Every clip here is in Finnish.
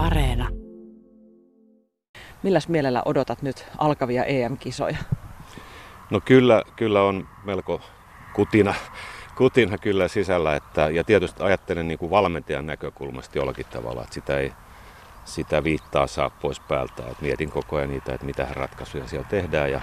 Areena. Milläs mielellä odotat nyt alkavia EM-kisoja? No kyllä, kyllä on melko kutina, kutina kyllä sisällä. Että, ja tietysti ajattelen niin kuin valmentajan näkökulmasta jollakin tavalla, että sitä ei sitä viittaa saa pois päältä. Et mietin koko ajan niitä, että mitä ratkaisuja siellä tehdään ja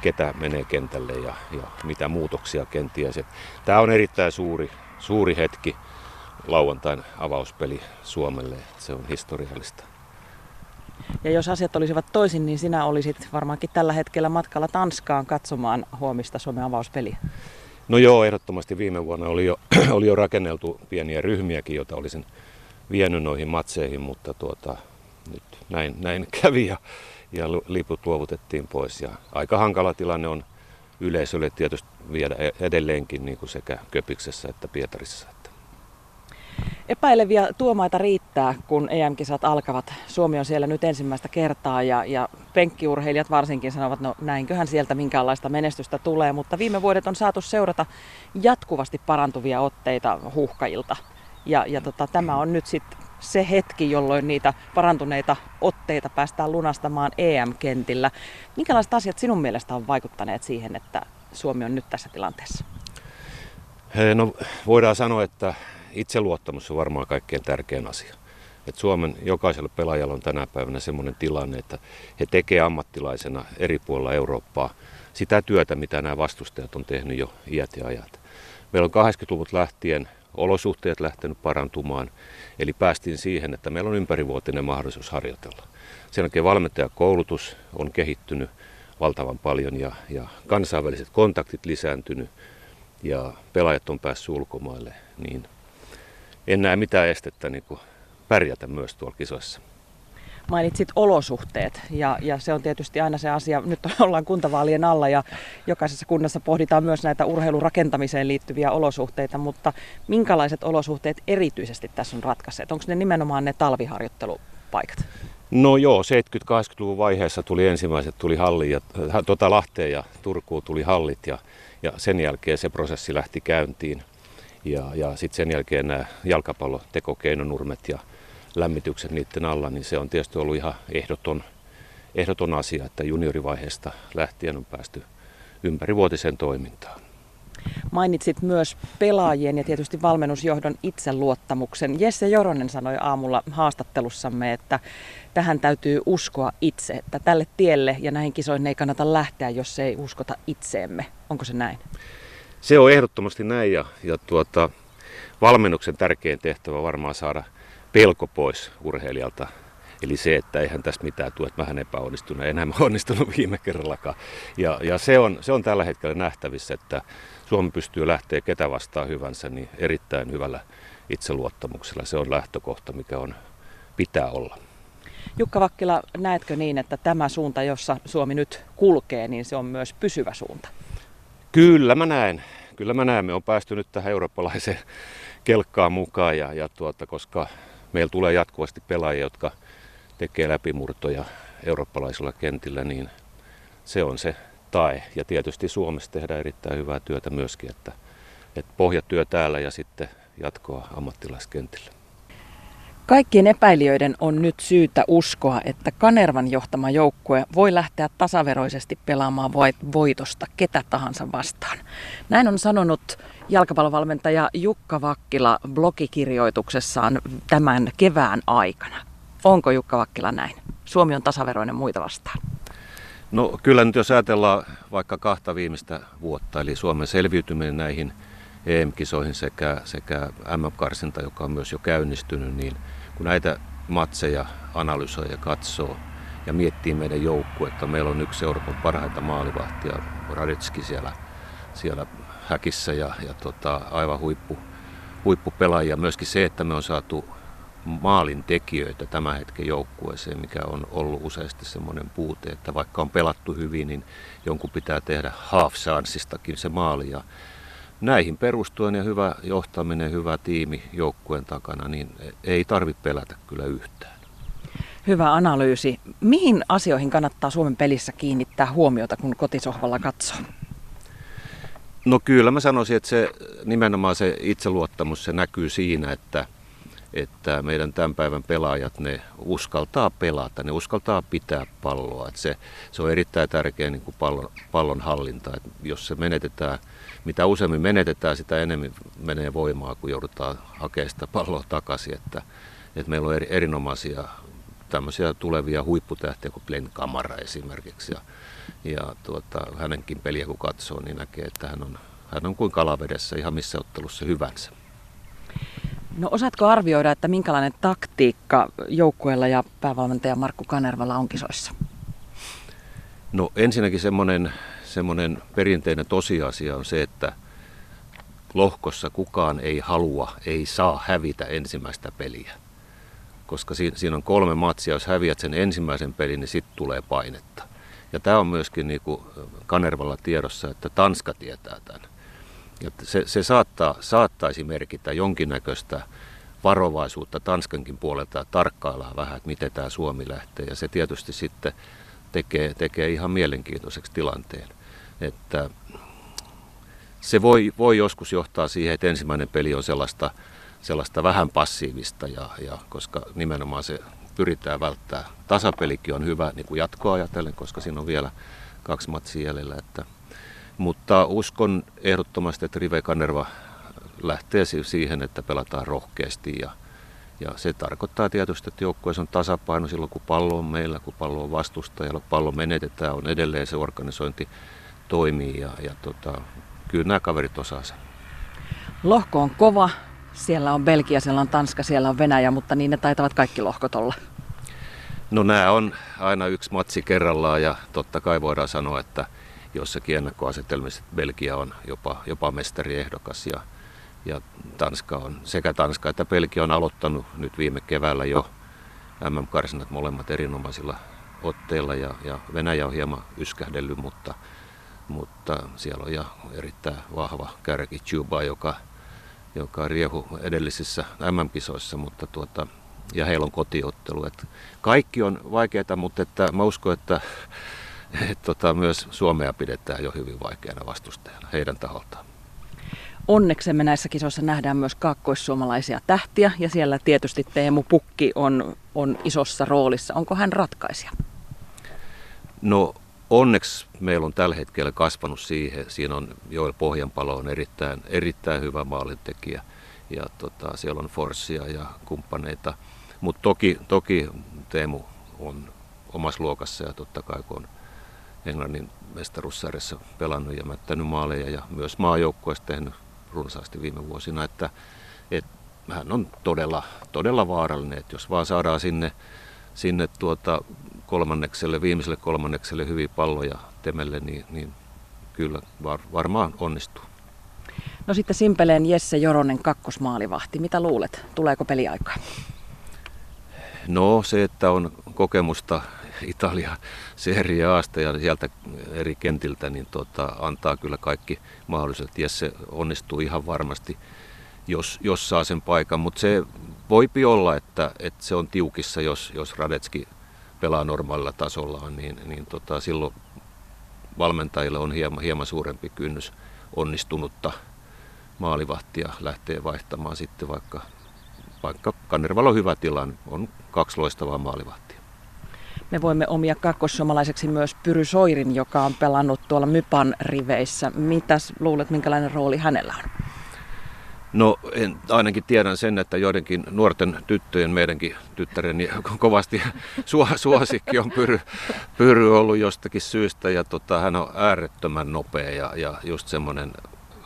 ketä menee kentälle ja, ja mitä muutoksia kenties. Tämä on erittäin suuri, suuri hetki lauantain avauspeli Suomelle. Se on historiallista. Ja jos asiat olisivat toisin, niin sinä olisit varmaankin tällä hetkellä matkalla Tanskaan katsomaan huomista Suomen avauspeliä. No joo, ehdottomasti viime vuonna oli jo, oli jo rakenneltu pieniä ryhmiäkin, joita olisin vienyt noihin matseihin, mutta tuota, nyt näin, näin kävi ja, ja liput luovutettiin pois. Ja aika hankala tilanne on yleisölle tietysti viedä e-, edelleenkin niin kuin sekä Köpiksessä että Pietarissa. Epäileviä tuomaita riittää, kun EM-kisat alkavat. Suomi on siellä nyt ensimmäistä kertaa ja, ja penkkiurheilijat varsinkin sanovat, no näinköhän sieltä minkäänlaista menestystä tulee, mutta viime vuodet on saatu seurata jatkuvasti parantuvia otteita huhkajilta. Ja, ja tota, tämä on nyt sitten se hetki, jolloin niitä parantuneita otteita päästään lunastamaan EM-kentillä. Minkälaiset asiat sinun mielestä on vaikuttaneet siihen, että Suomi on nyt tässä tilanteessa? No, voidaan sanoa, että itseluottamus on varmaan kaikkein tärkein asia. Et Suomen jokaisella pelaajalla on tänä päivänä sellainen tilanne, että he tekevät ammattilaisena eri puolilla Eurooppaa sitä työtä, mitä nämä vastustajat on tehnyt jo iät ja ajat. Meillä on 80-luvut lähtien olosuhteet lähtenyt parantumaan, eli päästiin siihen, että meillä on ympärivuotinen mahdollisuus harjoitella. Sen jälkeen valmentajakoulutus on kehittynyt valtavan paljon ja, ja kansainväliset kontaktit lisääntynyt ja pelaajat on päässyt ulkomaille, niin en näe mitään estettä niin kuin pärjätä myös tuolla kisoissa. Mainitsit olosuhteet ja, ja se on tietysti aina se asia, nyt ollaan kuntavaalien alla ja jokaisessa kunnassa pohditaan myös näitä urheilurakentamiseen liittyviä olosuhteita, mutta minkälaiset olosuhteet erityisesti tässä on ratkaisseet? Onko ne nimenomaan ne talviharjoittelupaikat? No joo, 70-80-luvun vaiheessa tuli ensimmäiset, tuli halli ja, tota Lahteen ja Turkuun tuli hallit ja, ja sen jälkeen se prosessi lähti käyntiin. Ja, ja sitten sen jälkeen nämä jalkapallotekokeinonurmet ja lämmitykset niiden alla, niin se on tietysti ollut ihan ehdoton, ehdoton asia, että juniorivaiheesta lähtien on päästy ympärivuotiseen toimintaan. Mainitsit myös pelaajien ja tietysti valmennusjohdon itseluottamuksen. Jesse Joronen sanoi aamulla haastattelussamme, että tähän täytyy uskoa itse, että tälle tielle ja näihin kisoihin ei kannata lähteä, jos ei uskota itseemme. Onko se näin? Se on ehdottomasti näin ja, ja tuota, valmennuksen tärkein tehtävä varmaan saada pelko pois urheilijalta. Eli se, että eihän tästä mitään tule, että vähän epäonnistunut, enää onnistunut viime kerrallakaan. Ja, ja se, on, se on tällä hetkellä nähtävissä, että Suomi pystyy lähteä ketä vastaan hyvänsä niin erittäin hyvällä itseluottamuksella. Se on lähtökohta, mikä on, pitää olla. Jukka Vakkila, näetkö niin, että tämä suunta, jossa Suomi nyt kulkee, niin se on myös pysyvä suunta? Kyllä mä näen. Kyllä mä näen. Me on päästy nyt tähän eurooppalaiseen kelkkaan mukaan, ja, ja tuota, koska meillä tulee jatkuvasti pelaajia, jotka tekee läpimurtoja eurooppalaisilla kentillä, niin se on se tae. Ja tietysti Suomessa tehdään erittäin hyvää työtä myöskin, että, että pohjatyö täällä ja sitten jatkoa ammattilaiskentillä. Kaikkien epäilijöiden on nyt syytä uskoa, että Kanervan johtama joukkue voi lähteä tasaveroisesti pelaamaan voitosta ketä tahansa vastaan. Näin on sanonut jalkapallovalmentaja Jukka Vakkila blogikirjoituksessaan tämän kevään aikana. Onko Jukka Vakkila näin? Suomi on tasaveroinen muita vastaan. No kyllä nyt jos ajatellaan vaikka kahta viimeistä vuotta, eli Suomen selviytyminen näihin EM-kisoihin sekä, sekä MM-karsinta, joka on myös jo käynnistynyt, niin kun näitä matseja analysoi ja katsoo ja miettii meidän joukkuetta, meillä on yksi Euroopan parhaita maalivahtia, Radetski siellä, siellä häkissä ja, ja tota, aivan huippu, huippupelaajia. Myöskin se, että me on saatu maalin tekijöitä tämän hetken joukkueeseen, mikä on ollut useasti semmoinen puute, että vaikka on pelattu hyvin, niin jonkun pitää tehdä half se maali. Ja näihin perustuen ja hyvä johtaminen, hyvä tiimi joukkueen takana, niin ei tarvitse pelätä kyllä yhtään. Hyvä analyysi. Mihin asioihin kannattaa Suomen pelissä kiinnittää huomiota, kun kotisohvalla katsoo? No kyllä mä sanoisin, että se nimenomaan se itseluottamus se näkyy siinä, että, että meidän tämän päivän pelaajat, ne uskaltaa pelata, ne uskaltaa pitää palloa. Että se, se on erittäin tärkeä niin kuin pallon, pallon hallinta. Että jos se menetetään, mitä useammin menetetään, sitä enemmän menee voimaa, kun joudutaan hakemaan sitä palloa takaisin. Että, että meillä on eri, erinomaisia tämmöisiä tulevia huipputähtiä kuin Glenn Kamara esimerkiksi. Ja, ja tuota, hänenkin peliä kun katsoo, niin näkee, että hän on, hän on kuin kalavedessä ihan missä ottelussa hyvänsä. No osaatko arvioida, että minkälainen taktiikka joukkueella ja päävalmentaja Markku Kanervalla on kisoissa? No ensinnäkin semmoinen, semmoinen perinteinen tosiasia on se, että lohkossa kukaan ei halua, ei saa hävitä ensimmäistä peliä. Koska siinä on kolme matsia, jos häviät sen ensimmäisen pelin, niin sitten tulee painetta. Ja tämä on myöskin niin kuin Kanervalla tiedossa, että Tanska tietää tämän. Ja se, se saattaa, saattaisi merkitä jonkinnäköistä varovaisuutta Tanskankin puolelta tarkkaillaan vähän, että miten tämä Suomi lähtee. Ja se tietysti sitten tekee, tekee ihan mielenkiintoiseksi tilanteen. Että se voi, voi joskus johtaa siihen, että ensimmäinen peli on sellaista, sellaista vähän passiivista, ja, ja koska nimenomaan se pyritään välttää. Tasapelikin on hyvä niin kuin jatkoa ajatellen, koska siinä on vielä kaksi matsia jäljellä. Että, mutta uskon ehdottomasti, että Rive Kanerva lähtee siihen, että pelataan rohkeasti ja, ja se tarkoittaa tietysti, että joukkueessa on tasapaino silloin, kun pallo on meillä, kun pallo on vastustajalla, pallo menetetään, on edelleen se organisointi toimii ja, ja tota, kyllä nämä kaverit osaa sen. Lohko on kova, siellä on Belgia, siellä on Tanska, siellä on Venäjä, mutta niin ne taitavat kaikki lohkot olla. No nämä on aina yksi matsi kerrallaan ja totta kai voidaan sanoa, että jossakin ennakkoasetelmissa Belgia on jopa, jopa mestariehdokas ja, ja Tanska on, sekä Tanska että Belgia on aloittanut nyt viime keväällä jo MM-karsinat molemmat erinomaisilla otteilla ja, ja Venäjä on hieman yskähdellyt, mutta, mutta siellä on ja erittäin vahva kärki Chuba, joka, joka riehu edellisissä MM-kisoissa, mutta tuota, ja heillä on kotiottelu. Että kaikki on vaikeaa, mutta että mä uskon, että et, tota, myös Suomea pidetään jo hyvin vaikeana vastustajana heidän taholtaan. Onneksemme näissä kisoissa nähdään myös kaakkoissuomalaisia tähtiä ja siellä tietysti Teemu Pukki on, on isossa roolissa. Onko hän ratkaisija? No onneksi meillä on tällä hetkellä kasvanut siihen. Siinä on Joel Pohjanpalo on erittäin, erittäin hyvä maalintekijä ja tota, siellä on Forssia ja kumppaneita. Mutta toki, toki Teemu on omassa luokassa ja totta kai kun on Englannin mestaruussarjassa pelannut ja mättänyt maaleja ja myös maajoukkueessa tehnyt runsaasti viime vuosina, että, että hän on todella, todella vaarallinen, että jos vaan saadaan sinne, sinne tuota kolmannekselle, viimeiselle kolmannekselle hyviä palloja temelle, niin, niin kyllä var, varmaan onnistuu. No sitten Simpeleen Jesse Joronen kakkosmaalivahti. Mitä luulet? Tuleeko peliaikaa? No se, että on kokemusta Italia Serie Asta ja sieltä eri kentiltä, niin tota, antaa kyllä kaikki mahdolliset. Jesse onnistuu ihan varmasti, jos, jos saa sen paikan, mutta se voipi olla, että, että se on tiukissa, jos, jos Radetski pelaa normaalilla tasolla, niin, niin tota, silloin valmentajilla on hieman, hieman suurempi kynnys onnistunutta maalivahtia lähtee vaihtamaan sitten vaikka, vaikka Kannervalla on hyvä tilanne, on kaksi loistavaa maalivahtia. Me voimme omia kakkossuomalaiseksi myös Pyry Soirin, joka on pelannut tuolla Mypan riveissä. Mitäs luulet, minkälainen rooli hänellä on? No en, ainakin tiedän sen, että joidenkin nuorten tyttöjen, meidänkin tyttäreni kovasti suosikki on pyry, pyry ollut jostakin syystä ja tota, hän on äärettömän nopea ja, ja just semmoinen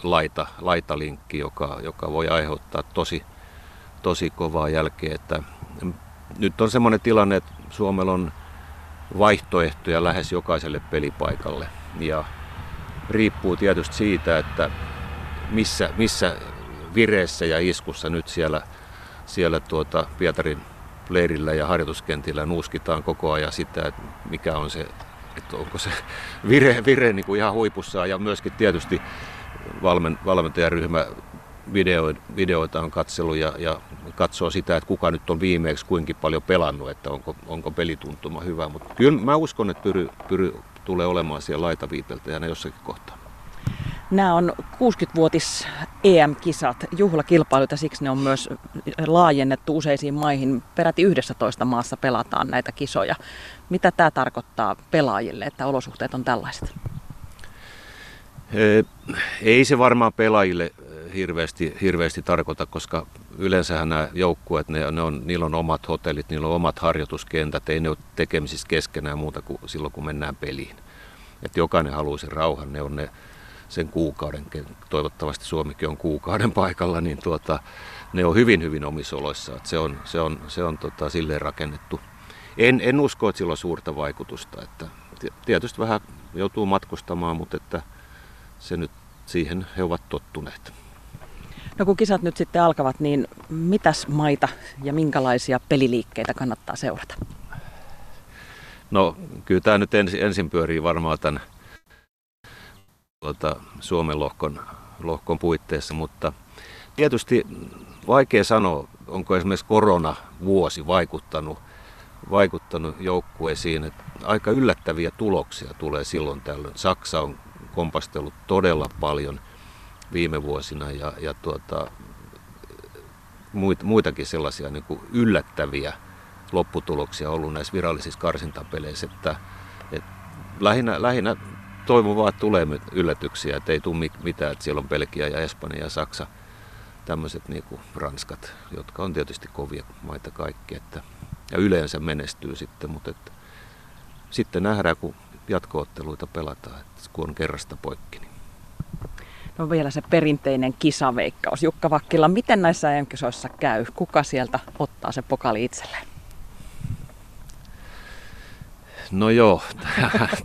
laita, laitalinkki, joka, joka voi aiheuttaa tosi, tosi kovaa jälkeä. Että nyt on semmoinen tilanne, että Suomella on vaihtoehtoja lähes jokaiselle pelipaikalle. Ja riippuu tietysti siitä, että missä, missä vireessä ja iskussa nyt siellä, siellä tuota Pietarin leirillä ja harjoituskentillä nuuskitaan koko ajan sitä, että mikä on se, että onko se vire, vire niin kuin ihan huipussaan. Ja myöskin tietysti valmen, valmentajaryhmä video, videoita on katsellut ja, ja katsoo sitä, että kuka nyt on viimeksi kuinka paljon pelannut, että onko, onko pelituntuma hyvä. Mutta kyllä mä uskon, että Pyry, Pyry tulee olemaan siellä laitaviipeltä ja ne jossakin kohtaa. Nämä on 60-vuotis EM-kisat, juhlakilpailut ja siksi ne on myös laajennettu useisiin maihin. Peräti 11 maassa pelataan näitä kisoja. Mitä tämä tarkoittaa pelaajille, että olosuhteet on tällaiset? Ei se varmaan pelaajille hirveästi, hirveästi tarkoita, koska yleensähän nämä joukkueet, ne, ne on, niillä on omat hotellit, niillä on omat harjoituskentät, ei ne ole tekemisissä keskenään muuta kuin silloin, kun mennään peliin. Et jokainen haluaa sen rauhan, ne on ne sen kuukauden, toivottavasti Suomikin on kuukauden paikalla, niin tuota, ne on hyvin hyvin omissa oloissa. Et se on, se on, se on tota, silleen rakennettu. En, en usko, että sillä on suurta vaikutusta. Että tietysti vähän joutuu matkustamaan, mutta että se nyt siihen he ovat tottuneet. No kun kisat nyt sitten alkavat, niin mitäs maita ja minkälaisia peliliikkeitä kannattaa seurata? No kyllä tämä nyt ensin, ensin pyörii varmaan tämän tuota, Suomen lohkon, lohkon puitteissa, mutta tietysti vaikea sanoa, onko esimerkiksi korona vuosi vaikuttanut, vaikuttanut joukkueisiin. Että aika yllättäviä tuloksia tulee silloin tällöin. Saksa on kompastellut todella paljon viime vuosina ja, ja tuota, muit, muitakin sellaisia niin kuin yllättäviä lopputuloksia ollut näissä virallisissa karsintapeleissä, että, että lähinnä, lähinnä toivon vaan, että tulee yllätyksiä, että ei tule mitään, että siellä on Belgia ja Espanja ja Saksa, tämmöiset niin kuin Ranskat, jotka on tietysti kovia maita kaikki, että, ja yleensä menestyy sitten, mutta että, sitten nähdään, kun jatkootteluita pelataan, että kun on kerrasta poikki. Niin. No vielä se perinteinen kisaveikkaus. Jukka Vakkila, miten näissä EM-kisoissa käy? Kuka sieltä ottaa se pokali itselleen? No joo,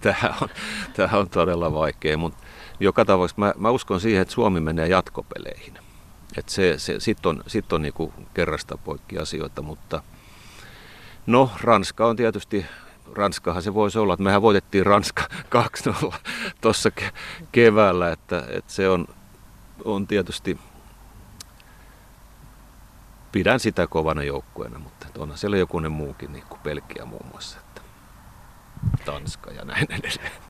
tämä on, on todella vaikea, mutta joka tapauksessa mä, mä uskon siihen, että Suomi menee jatkopeleihin. Että se, se, sitten on, sit on niinku kerrasta poikki asioita, mutta no Ranska on tietysti, Ranskahan se voisi olla, että mehän voitettiin Ranska 2-0 tuossa keväällä, että, että se on, on tietysti, pidän sitä kovana joukkueena, mutta onhan siellä jokunen muukin, niin kuin Belgia muun muassa. Tanska ja näin edelleen.